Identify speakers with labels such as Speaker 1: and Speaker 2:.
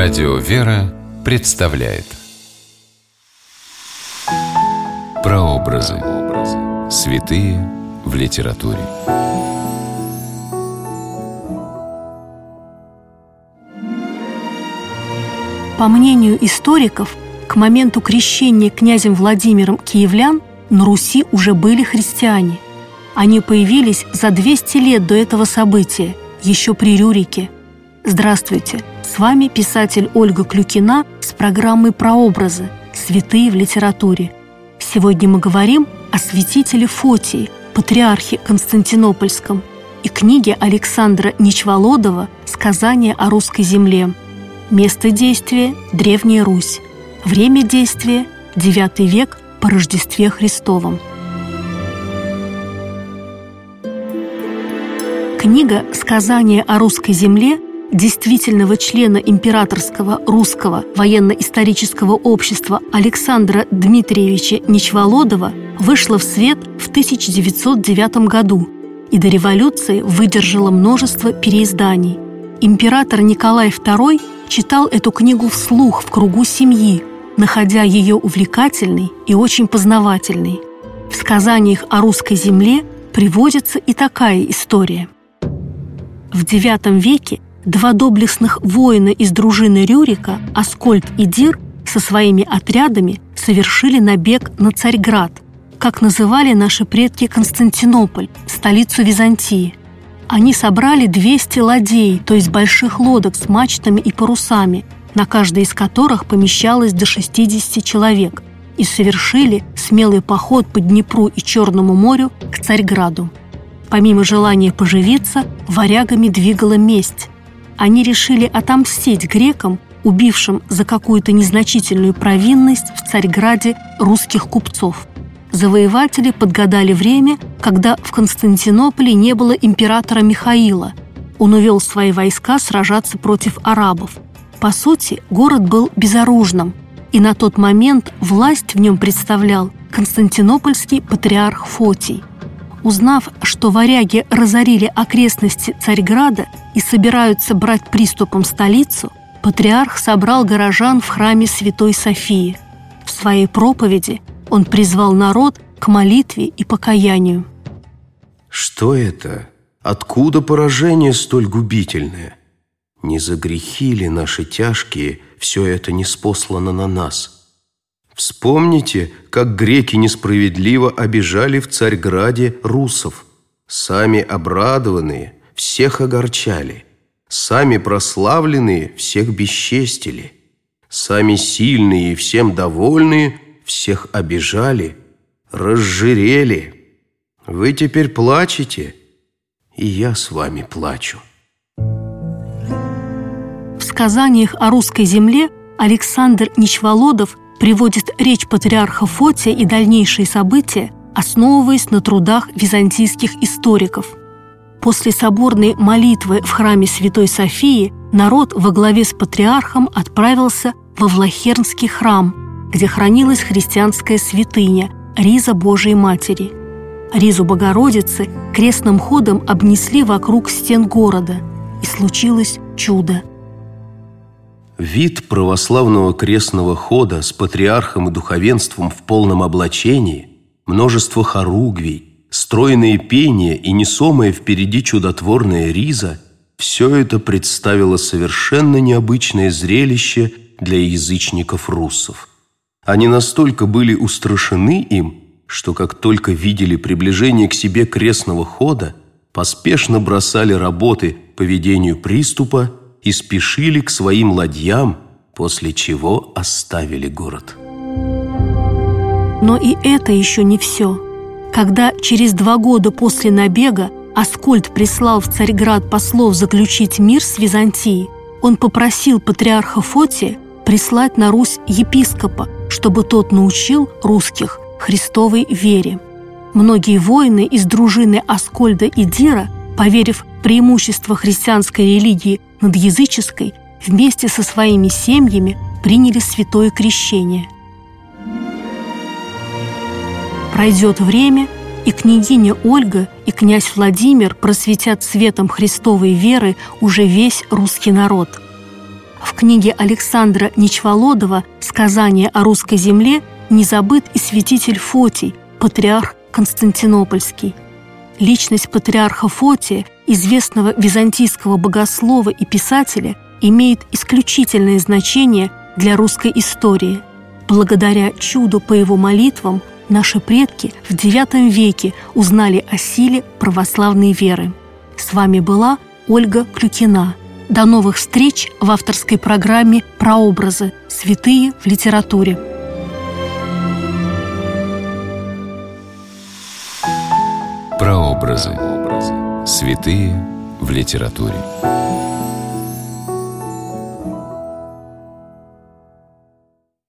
Speaker 1: Радио «Вера» представляет Прообразы. Святые в литературе.
Speaker 2: По мнению историков, к моменту крещения князем Владимиром киевлян на Руси уже были христиане. Они появились за 200 лет до этого события, еще при Рюрике. Здравствуйте! С вами писатель Ольга Клюкина с программой «Прообразы. Святые в литературе». Сегодня мы говорим о святителе Фотии, патриархе Константинопольском, и книге Александра Ничволодова «Сказание о русской земле». Место действия – Древняя Русь. Время действия – IX век по Рождестве Христовом. Книга «Сказание о русской земле» действительного члена императорского русского военно-исторического общества Александра Дмитриевича Ничволодова вышла в свет в 1909 году и до революции выдержала множество переизданий. Император Николай II читал эту книгу вслух в кругу семьи, находя ее увлекательной и очень познавательной. В сказаниях о русской земле приводится и такая история. В IX веке Два доблестных воина из дружины Рюрика, Аскольд и Дир, со своими отрядами совершили набег на Царьград, как называли наши предки Константинополь, столицу Византии. Они собрали 200 ладей, то есть больших лодок с мачтами и парусами, на каждой из которых помещалось до 60 человек, и совершили смелый поход по Днепру и Черному морю к Царьграду. Помимо желания поживиться, варягами двигала месть. Они решили отомстить грекам, убившим за какую-то незначительную провинность в Царьграде русских купцов. Завоеватели подгадали время, когда в Константинополе не было императора Михаила. Он увел свои войска сражаться против арабов. По сути, город был безоружным, и на тот момент власть в нем представлял константинопольский патриарх Фотий. Узнав, что варяги разорили окрестности Царьграда и собираются брать приступом столицу, патриарх собрал горожан в храме Святой Софии. В своей проповеди он призвал народ к молитве и покаянию.
Speaker 3: Что это? Откуда поражение столь губительное? Не за грехи ли наши тяжкие все это не спослано на нас – Вспомните, как греки несправедливо обижали в Царьграде русов. Сами обрадованные всех огорчали, сами прославленные всех бесчестили, сами сильные и всем довольные всех обижали, разжирели. Вы теперь плачете, и я с вами плачу.
Speaker 2: В сказаниях о русской земле Александр Ничволодов – приводит речь патриарха Фотия и дальнейшие события, основываясь на трудах византийских историков. После соборной молитвы в храме Святой Софии народ во главе с патриархом отправился во Влахернский храм, где хранилась христианская святыня – Риза Божией Матери. Ризу Богородицы крестным ходом обнесли вокруг стен города, и случилось чудо –
Speaker 3: Вид православного крестного хода с патриархом и духовенством в полном облачении, множество хоругвий, стройные пения и несомая впереди чудотворная риза – все это представило совершенно необычное зрелище для язычников руссов. Они настолько были устрашены им, что как только видели приближение к себе крестного хода, поспешно бросали работы по ведению приступа и спешили к своим ладьям, после чего оставили город.
Speaker 2: Но и это еще не все. Когда через два года после набега Аскольд прислал в Царьград послов заключить мир с Византией, он попросил патриарха Фотия прислать на Русь епископа, чтобы тот научил русских Христовой вере. Многие воины из дружины Аскольда и Дира, поверив в преимущество христианской религии над языческой вместе со своими семьями приняли святое крещение. Пройдет время, и княгиня Ольга и князь Владимир просветят светом Христовой веры уже весь русский народ. В книге Александра Ничволодова «Сказание о русской земле» не забыт и святитель Фотий, патриарх Константинопольский. Личность патриарха Фотия, известного византийского богослова и писателя, имеет исключительное значение для русской истории. Благодаря чуду по его молитвам наши предки в IX веке узнали о силе православной веры. С вами была Ольга Клюкина. До новых встреч в авторской программе «Прообразы. Святые в литературе».
Speaker 1: Прообразы. Святые в литературе.